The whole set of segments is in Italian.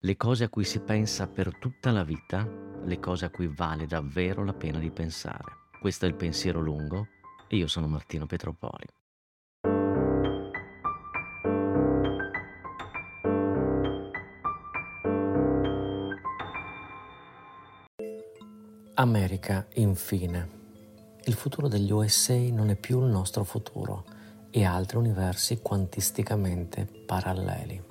le cose a cui si pensa per tutta la vita, le cose a cui vale davvero la pena di pensare. Questo è il pensiero lungo e io sono Martino Petropoli. America, infine. Il futuro degli USA non è più il nostro futuro e altri universi quantisticamente paralleli.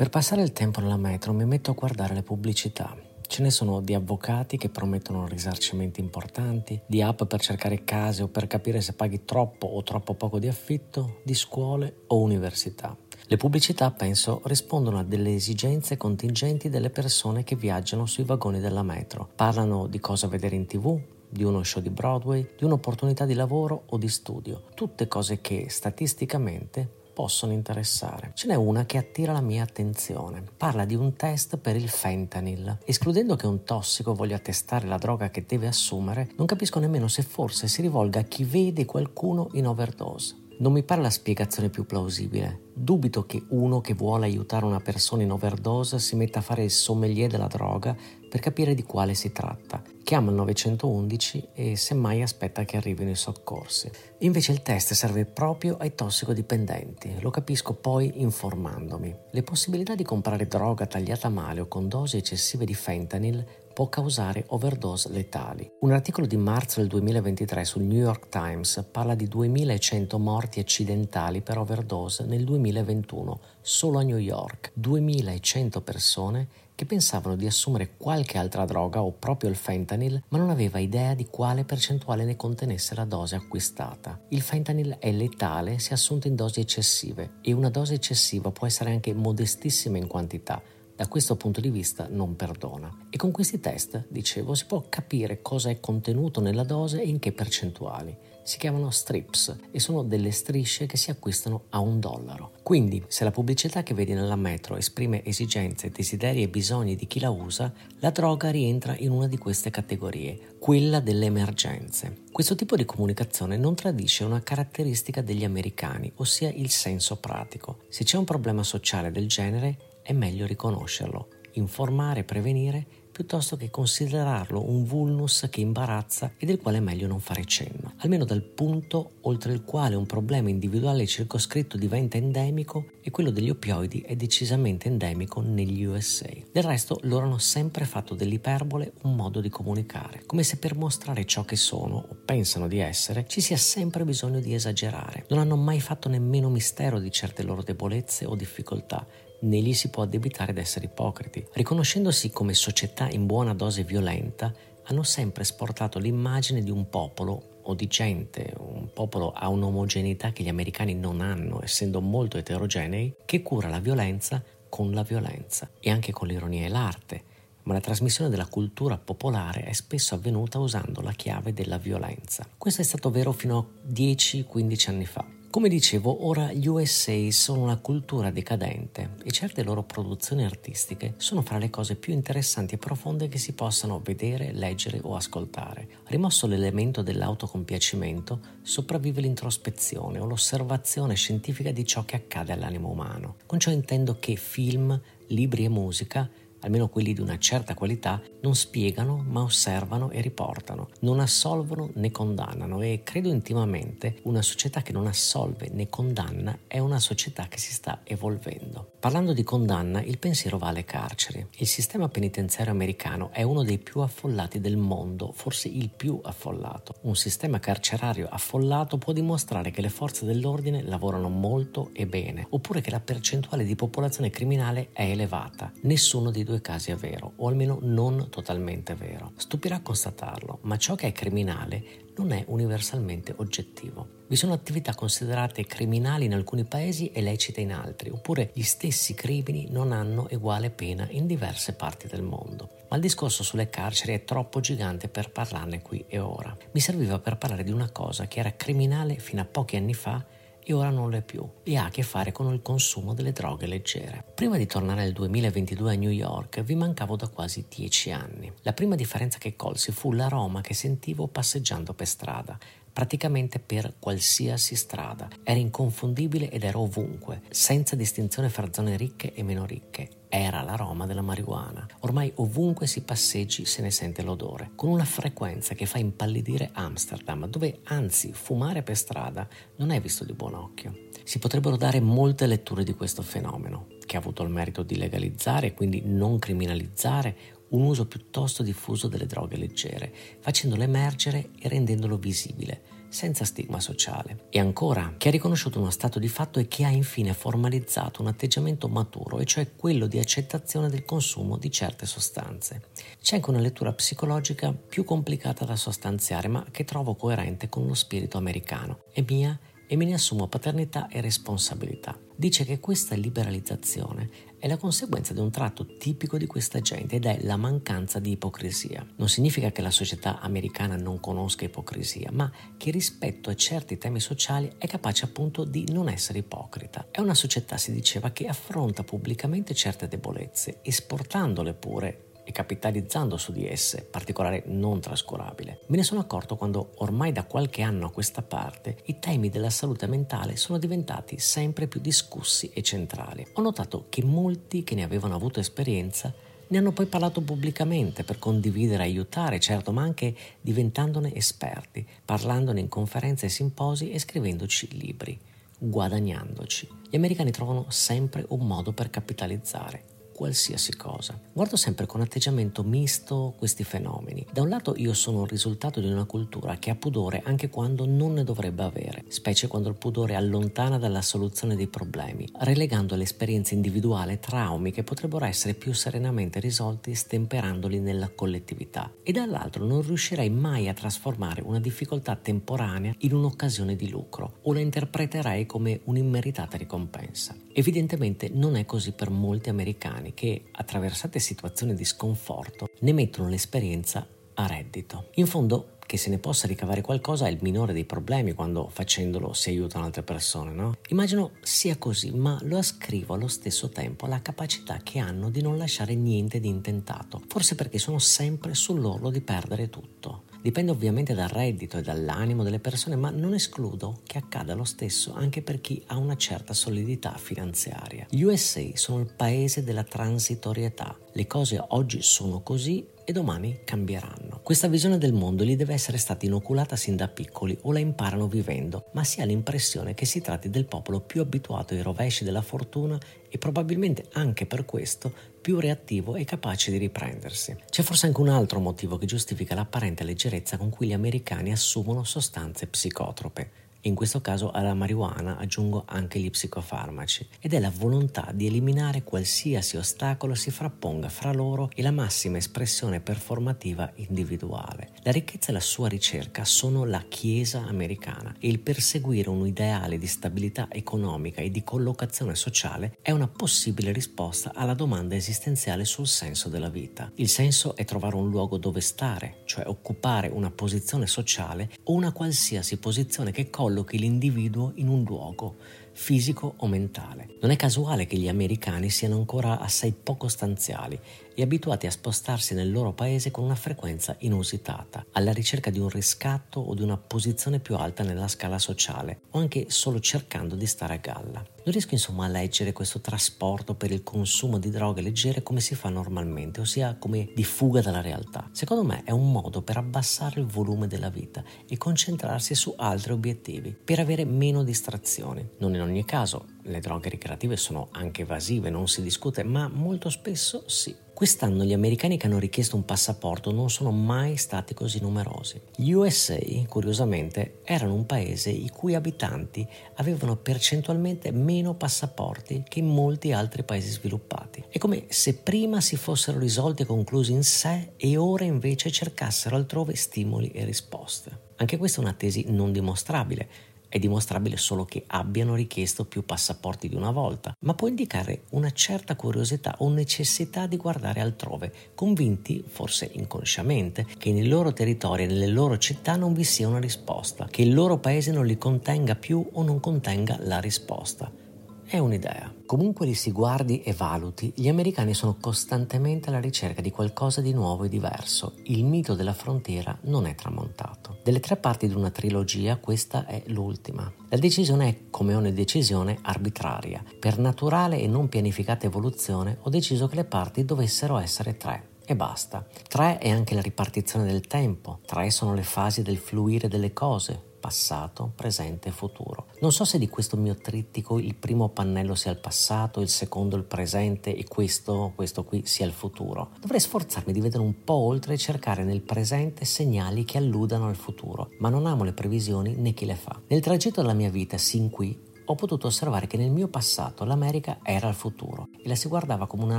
Per passare il tempo nella metro mi metto a guardare le pubblicità. Ce ne sono di avvocati che promettono risarcimenti importanti, di app per cercare case o per capire se paghi troppo o troppo poco di affitto, di scuole o università. Le pubblicità, penso, rispondono a delle esigenze contingenti delle persone che viaggiano sui vagoni della metro. Parlano di cosa vedere in tv, di uno show di Broadway, di un'opportunità di lavoro o di studio. Tutte cose che statisticamente possono interessare. Ce n'è una che attira la mia attenzione. Parla di un test per il fentanyl. Escludendo che un tossico voglia testare la droga che deve assumere, non capisco nemmeno se forse si rivolga a chi vede qualcuno in overdose. Non mi pare la spiegazione più plausibile. Dubito che uno che vuole aiutare una persona in overdose si metta a fare il sommelier della droga per capire di quale si tratta. Chiama il 911 e semmai aspetta che arrivino i soccorsi. Invece il test serve proprio ai tossicodipendenti, lo capisco poi informandomi. Le possibilità di comprare droga tagliata male o con dosi eccessive di fentanyl può causare overdose letali. Un articolo di marzo del 2023 sul New York Times parla di 2100 morti accidentali per overdose nel 2021 solo a New York, 2100 persone che pensavano di assumere qualche altra droga o proprio il fentanyl, ma non aveva idea di quale percentuale ne contenesse la dose acquistata. Il fentanyl è letale se assunto in dosi eccessive e una dose eccessiva può essere anche modestissima in quantità, da questo punto di vista non perdona. E con questi test, dicevo, si può capire cosa è contenuto nella dose e in che percentuali si chiamano strips e sono delle strisce che si acquistano a un dollaro. Quindi, se la pubblicità che vedi nella metro esprime esigenze, desideri e bisogni di chi la usa, la droga rientra in una di queste categorie, quella delle emergenze. Questo tipo di comunicazione non tradisce una caratteristica degli americani, ossia il senso pratico. Se c'è un problema sociale del genere, è meglio riconoscerlo, informare prevenire piuttosto che considerarlo un vulnus che imbarazza e del quale è meglio non fare cenno, almeno dal punto oltre il quale un problema individuale circoscritto diventa endemico e quello degli oppioidi è decisamente endemico negli USA. Del resto loro hanno sempre fatto dell'iperbole un modo di comunicare, come se per mostrare ciò che sono o pensano di essere ci sia sempre bisogno di esagerare. Non hanno mai fatto nemmeno mistero di certe loro debolezze o difficoltà né gli si può addebitare d'essere ipocriti. Riconoscendosi come società in buona dose violenta, hanno sempre esportato l'immagine di un popolo o di gente, un popolo a un'omogeneità che gli americani non hanno, essendo molto eterogenei, che cura la violenza con la violenza e anche con l'ironia e l'arte. Ma la trasmissione della cultura popolare è spesso avvenuta usando la chiave della violenza. Questo è stato vero fino a 10-15 anni fa. Come dicevo, ora gli USA sono una cultura decadente e certe loro produzioni artistiche sono fra le cose più interessanti e profonde che si possano vedere, leggere o ascoltare. Rimosso l'elemento dell'autocompiacimento, sopravvive l'introspezione o l'osservazione scientifica di ciò che accade all'animo umano. Con ciò intendo che film, libri e musica almeno quelli di una certa qualità, non spiegano ma osservano e riportano, non assolvono né condannano e credo intimamente una società che non assolve né condanna è una società che si sta evolvendo. Parlando di condanna, il pensiero va alle carceri. Il sistema penitenziario americano è uno dei più affollati del mondo, forse il più affollato. Un sistema carcerario affollato può dimostrare che le forze dell'ordine lavorano molto e bene, oppure che la percentuale di popolazione criminale è elevata. Nessuno dei casi è vero, o almeno non totalmente vero. Stupirà constatarlo, ma ciò che è criminale non è universalmente oggettivo. Vi sono attività considerate criminali in alcuni paesi e lecite in altri, oppure gli stessi crimini non hanno uguale pena in diverse parti del mondo. Ma il discorso sulle carceri è troppo gigante per parlarne qui e ora. Mi serviva per parlare di una cosa che era criminale fino a pochi anni fa e ora non lo è più e ha a che fare con il consumo delle droghe leggere. Prima di tornare nel 2022 a New York vi mancavo da quasi dieci anni. La prima differenza che colsi fu l'aroma che sentivo passeggiando per strada praticamente per qualsiasi strada. Era inconfondibile ed era ovunque, senza distinzione fra zone ricche e meno ricche era l'aroma della marijuana. Ormai ovunque si passeggi se ne sente l'odore, con una frequenza che fa impallidire Amsterdam, dove anzi fumare per strada non è visto di buon occhio. Si potrebbero dare molte letture di questo fenomeno, che ha avuto il merito di legalizzare e quindi non criminalizzare un uso piuttosto diffuso delle droghe leggere, facendolo emergere e rendendolo visibile, senza stigma sociale. E ancora, che ha riconosciuto uno stato di fatto e che ha infine formalizzato un atteggiamento maturo, e cioè quello di accettazione del consumo di certe sostanze. C'è anche una lettura psicologica più complicata da sostanziare, ma che trovo coerente con lo spirito americano, e mia e me ne assumo paternità e responsabilità. Dice che questa liberalizzazione è la conseguenza di un tratto tipico di questa gente ed è la mancanza di ipocrisia. Non significa che la società americana non conosca ipocrisia, ma che rispetto a certi temi sociali è capace appunto di non essere ipocrita. È una società, si diceva, che affronta pubblicamente certe debolezze, esportandole pure e capitalizzando su di esse, particolare non trascurabile. Me ne sono accorto quando ormai da qualche anno a questa parte i temi della salute mentale sono diventati sempre più discussi e centrali. Ho notato che molti che ne avevano avuto esperienza ne hanno poi parlato pubblicamente per condividere aiutare, certo, ma anche diventandone esperti, parlandone in conferenze e simposi e scrivendoci libri, guadagnandoci. Gli americani trovano sempre un modo per capitalizzare qualsiasi cosa. Guardo sempre con atteggiamento misto questi fenomeni. Da un lato io sono il risultato di una cultura che ha pudore anche quando non ne dovrebbe avere, specie quando il pudore allontana dalla soluzione dei problemi, relegando l'esperienza individuale traumi che potrebbero essere più serenamente risolti stemperandoli nella collettività. E dall'altro non riuscirei mai a trasformare una difficoltà temporanea in un'occasione di lucro o la interpreterei come un'immeritata ricompensa. Evidentemente non è così per molti americani che, attraversate situazioni di sconforto, ne mettono l'esperienza a reddito. In fondo, che se ne possa ricavare qualcosa è il minore dei problemi quando facendolo si aiutano altre persone, no? Immagino sia così, ma lo ascrivo allo stesso tempo alla capacità che hanno di non lasciare niente di intentato, forse perché sono sempre sull'orlo di perdere tutto. Dipende ovviamente dal reddito e dall'animo delle persone, ma non escludo che accada lo stesso anche per chi ha una certa solidità finanziaria. Gli USA sono il paese della transitorietà. Le cose oggi sono così e domani cambieranno. Questa visione del mondo gli deve essere stata inoculata sin da piccoli o la imparano vivendo, ma si ha l'impressione che si tratti del popolo più abituato ai rovesci della fortuna e probabilmente anche per questo più reattivo e capace di riprendersi. C'è forse anche un altro motivo che giustifica l'apparente leggerezza con cui gli americani assumono sostanze psicotrope in questo caso alla marijuana aggiungo anche gli psicofarmaci, ed è la volontà di eliminare qualsiasi ostacolo si frapponga fra loro e la massima espressione performativa individuale. La ricchezza e la sua ricerca sono la Chiesa americana e il perseguire un ideale di stabilità economica e di collocazione sociale è una possibile risposta alla domanda esistenziale sul senso della vita. Il senso è trovare un luogo dove stare, cioè occupare una posizione sociale o una qualsiasi posizione che colloca collochi l'individuo in un luogo, fisico o mentale. Non è casuale che gli americani siano ancora assai poco stanziali e abituati a spostarsi nel loro paese con una frequenza inusitata, alla ricerca di un riscatto o di una posizione più alta nella scala sociale, o anche solo cercando di stare a galla. Non riesco insomma a leggere questo trasporto per il consumo di droghe leggere come si fa normalmente, ossia come di fuga dalla realtà. Secondo me è un modo per abbassare il volume della vita e concentrarsi su altri obiettivi, per avere meno distrazioni. Non in ogni caso, le droghe ricreative sono anche evasive, non si discute, ma molto spesso sì. Quest'anno gli americani che hanno richiesto un passaporto non sono mai stati così numerosi. Gli USA, curiosamente, erano un paese i cui abitanti avevano percentualmente meno passaporti che in molti altri paesi sviluppati. È come se prima si fossero risolti e conclusi in sé e ora invece cercassero altrove stimoli e risposte. Anche questa è una tesi non dimostrabile, è dimostrabile solo che abbiano richiesto più passaporti di una volta, ma può indicare una certa curiosità o necessità di guardare altrove, convinti, forse inconsciamente, che nei loro territori e nelle loro città non vi sia una risposta, che il loro paese non li contenga più o non contenga la risposta. È un'idea. Comunque li si guardi e valuti, gli americani sono costantemente alla ricerca di qualcosa di nuovo e diverso. Il mito della frontiera non è tramontato. Delle tre parti di una trilogia, questa è l'ultima. La decisione è, come ogni decisione, arbitraria. Per naturale e non pianificata evoluzione ho deciso che le parti dovessero essere tre e basta. Tre è anche la ripartizione del tempo, tre sono le fasi del fluire delle cose, passato, presente e futuro. Non so se di questo mio trittico il primo pannello sia il passato, il secondo il presente e questo, questo qui sia il futuro. Dovrei sforzarmi di vedere un po' oltre e cercare nel presente segnali che alludano al futuro, ma non amo le previsioni né chi le fa. Nel tragitto della mia vita sin qui ho potuto osservare che nel mio passato l'America era il futuro e la si guardava come una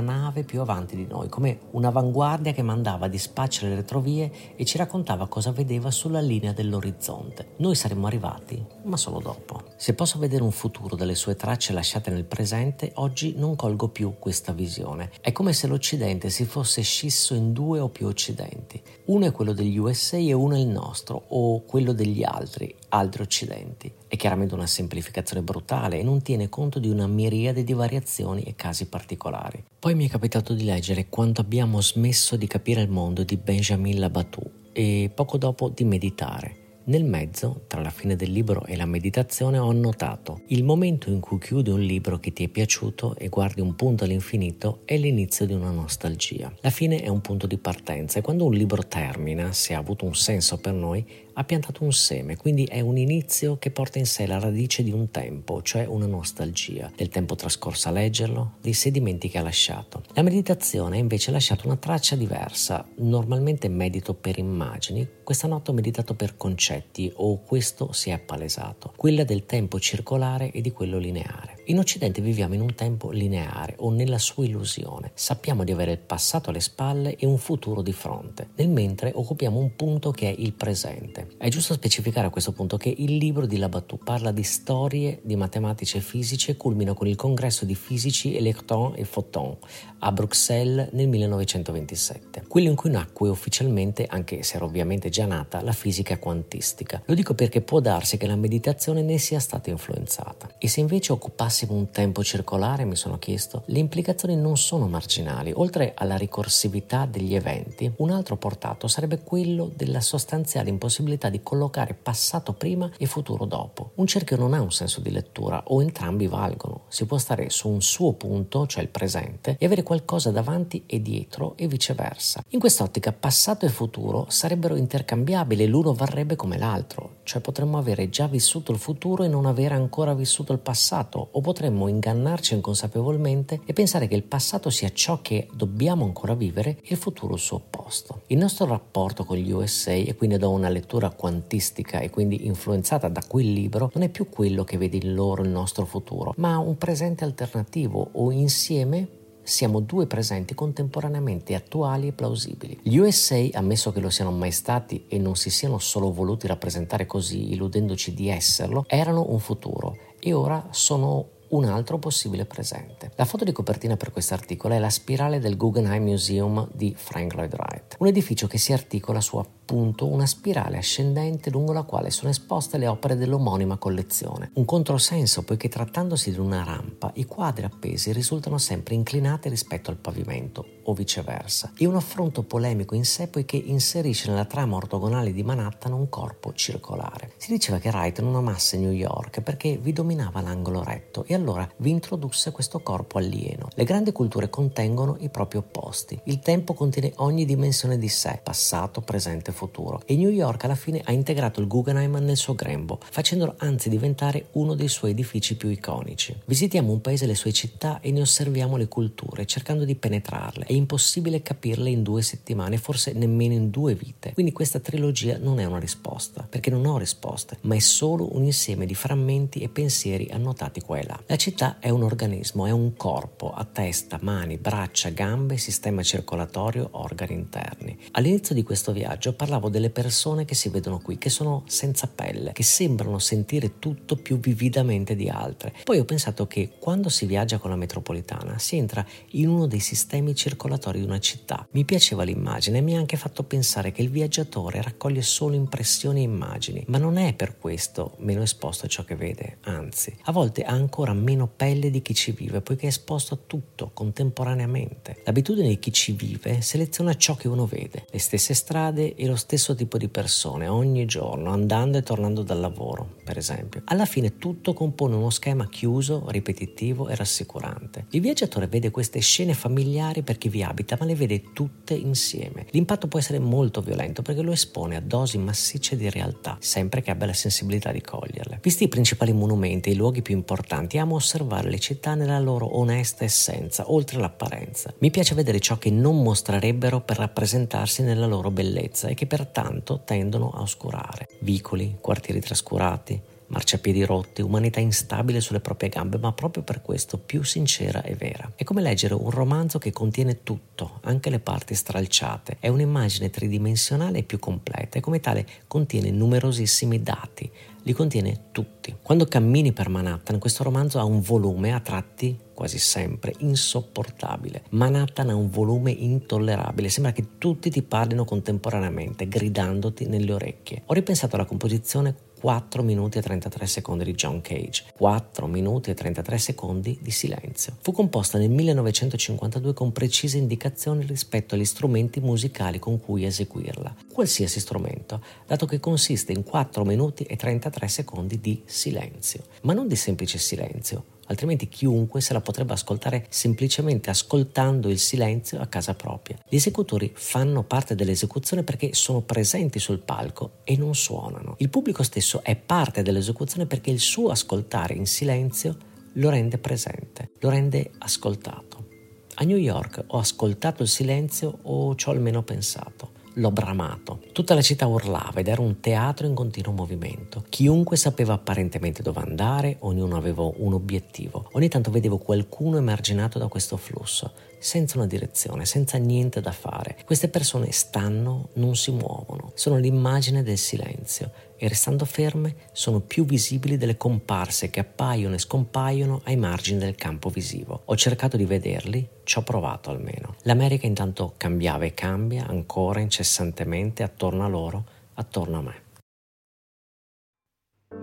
nave più avanti di noi, come un'avanguardia che mandava a dispaccio le retrovie e ci raccontava cosa vedeva sulla linea dell'orizzonte. Noi saremmo arrivati, ma solo dopo. Se posso vedere un futuro dalle sue tracce lasciate nel presente, oggi non colgo più questa visione. È come se l'Occidente si fosse scisso in due o più Occidenti. Uno è quello degli USA e uno è il nostro, o quello degli altri, altri Occidenti. È chiaramente una semplificazione brutale e non tiene conto di una miriade di variazioni e casi particolari. Poi mi è capitato di leggere Quando abbiamo smesso di capire il mondo di Benjamin Labatù e poco dopo di meditare. Nel mezzo, tra la fine del libro e la meditazione, ho annotato il momento in cui chiudi un libro che ti è piaciuto e guardi un punto all'infinito è l'inizio di una nostalgia. La fine è un punto di partenza e quando un libro termina, se ha avuto un senso per noi, ha piantato un seme, quindi è un inizio che porta in sé la radice di un tempo, cioè una nostalgia, del tempo trascorso a leggerlo, dei sedimenti che ha lasciato. La meditazione ha invece lasciato una traccia diversa, normalmente medito per immagini, questa notte ho meditato per concetti o questo si è appalesato, quella del tempo circolare e di quello lineare. In Occidente viviamo in un tempo lineare o nella sua illusione. Sappiamo di avere il passato alle spalle e un futuro di fronte, nel mentre occupiamo un punto che è il presente. È giusto specificare a questo punto che il libro di Labattu parla di storie di matematici e fisici e culmina con il congresso di fisici Electron e Photon a Bruxelles nel 1927, quello in cui nacque ufficialmente, anche se era ovviamente già nata, la fisica quantistica. Lo dico perché può darsi che la meditazione ne sia stata influenzata. E se invece occupasse massimo un tempo circolare, mi sono chiesto, le implicazioni non sono marginali. Oltre alla ricorsività degli eventi, un altro portato sarebbe quello della sostanziale impossibilità di collocare passato prima e futuro dopo. Un cerchio non ha un senso di lettura o entrambi valgono. Si può stare su un suo punto, cioè il presente, e avere qualcosa davanti e dietro e viceversa. In quest'ottica passato e futuro sarebbero intercambiabili, l'uno varrebbe come l'altro, cioè potremmo avere già vissuto il futuro e non avere ancora vissuto il passato o potremmo ingannarci inconsapevolmente e pensare che il passato sia ciò che dobbiamo ancora vivere e il futuro il suo opposto. Il nostro rapporto con gli USA, e quindi da una lettura quantistica e quindi influenzata da quel libro, non è più quello che vede in loro il nostro futuro, ma un presente alternativo o insieme siamo due presenti contemporaneamente attuali e plausibili. Gli USA, ammesso che lo siano mai stati e non si siano solo voluti rappresentare così, illudendoci di esserlo, erano un futuro e ora sono un altro possibile presente. La foto di copertina per questo articolo è la spirale del Guggenheim Museum di Frank Lloyd Wright, un edificio che si articola su appunto una spirale ascendente lungo la quale sono esposte le opere dell'omonima collezione. Un controsenso poiché trattandosi di una rampa i quadri appesi risultano sempre inclinati rispetto al pavimento o viceversa, e un affronto polemico in sé poiché inserisce nella trama ortogonale di Manhattan un corpo circolare. Si diceva che Wright non amasse New York perché vi dominava l'angolo retto e allora vi introdusse questo corpo alieno. Le grandi culture contengono i propri opposti. Il tempo contiene ogni dimensione di sé, passato, presente, futuro, e New York alla fine ha integrato il Guggenheim nel suo grembo, facendolo anzi diventare uno dei suoi edifici più iconici. Visitiamo un paese e le sue città e ne osserviamo le culture, cercando di penetrarle. È impossibile capirle in due settimane, forse nemmeno in due vite. Quindi questa trilogia non è una risposta, perché non ho risposte, ma è solo un insieme di frammenti e pensieri annotati qua e là. La città è un organismo, è un corpo, ha testa, mani, braccia, gambe, sistema circolatorio, organi interni. All'inizio di questo viaggio parlavo delle persone che si vedono qui, che sono senza pelle, che sembrano sentire tutto più vividamente di altre. Poi ho pensato che quando si viaggia con la metropolitana si entra in uno dei sistemi circolatori di una città. Mi piaceva l'immagine e mi ha anche fatto pensare che il viaggiatore raccoglie solo impressioni e immagini, ma non è per questo meno esposto a ciò che vede, anzi, a volte ha ancora meno pelle di chi ci vive, poiché è esposto a tutto contemporaneamente. L'abitudine di chi ci vive seleziona ciò che uno vede, le stesse strade e lo stesso tipo di persone ogni giorno, andando e tornando dal lavoro, per esempio. Alla fine tutto compone uno schema chiuso, ripetitivo e rassicurante. Il viaggiatore vede queste scene familiari per chi vi abita, ma le vede tutte insieme. L'impatto può essere molto violento perché lo espone a dosi massicce di realtà, sempre che abbia la sensibilità di coglierle. Visti i principali monumenti e i luoghi più importanti, amo osservare le città nella loro onesta essenza, oltre l'apparenza. Mi piace vedere ciò che non mostrerebbero per rappresentarsi nella loro bellezza e che pertanto tendono a oscurare. Vicoli, quartieri trascurati, marciapiedi rotti, umanità instabile sulle proprie gambe, ma proprio per questo più sincera e vera. È come leggere un romanzo che contiene tutto, anche le parti stralciate. È un'immagine tridimensionale e più completa e come tale contiene numerosissimi dati, li contiene tutti. Quando cammini per Manhattan, questo romanzo ha un volume a tratti quasi sempre insopportabile. Manhattan ha un volume intollerabile, sembra che tutti ti parlino contemporaneamente, gridandoti nelle orecchie. Ho ripensato alla composizione 4 minuti e 33 secondi di John Cage, 4 minuti e 33 secondi di silenzio. Fu composta nel 1952 con precise indicazioni rispetto agli strumenti musicali con cui eseguirla, qualsiasi strumento, dato che consiste in 4 minuti e 33 secondi di silenzio, ma non di semplice silenzio, altrimenti chiunque se la potrebbe ascoltare semplicemente ascoltando il silenzio a casa propria. Gli esecutori fanno parte dell'esecuzione perché sono presenti sul palco e non suonano. Il pubblico stesso è parte dell'esecuzione perché il suo ascoltare in silenzio lo rende presente, lo rende ascoltato. A New York ho ascoltato il silenzio o ci ho almeno pensato l'ho bramato. Tutta la città urlava ed era un teatro in continuo movimento. Chiunque sapeva apparentemente dove andare, ognuno aveva un obiettivo. Ogni tanto vedevo qualcuno emarginato da questo flusso, senza una direzione, senza niente da fare. Queste persone stanno, non si muovono, sono l'immagine del silenzio e restando ferme sono più visibili delle comparse che appaiono e scompaiono ai margini del campo visivo. Ho cercato di vederli, ci ho provato almeno. L'America intanto cambiava e cambia ancora incessantemente attorno a loro, attorno a me.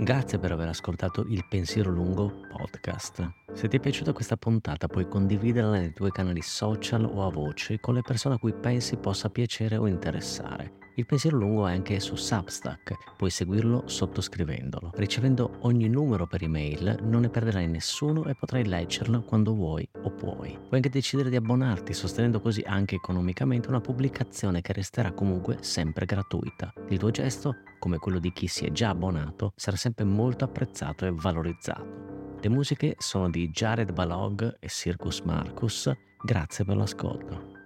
Grazie per aver ascoltato il Pensiero Lungo podcast. Se ti è piaciuta questa puntata puoi condividerla nei tuoi canali social o a voce con le persone a cui pensi possa piacere o interessare. Il pensiero lungo è anche su Substack, puoi seguirlo sottoscrivendolo. Ricevendo ogni numero per email non ne perderai nessuno e potrai leggerlo quando vuoi o puoi. Puoi anche decidere di abbonarti sostenendo così anche economicamente una pubblicazione che resterà comunque sempre gratuita. Il tuo gesto, come quello di chi si è già abbonato, sarà sempre molto apprezzato e valorizzato. Le musiche sono di Jared Balog e Circus Marcus. Grazie per l'ascolto.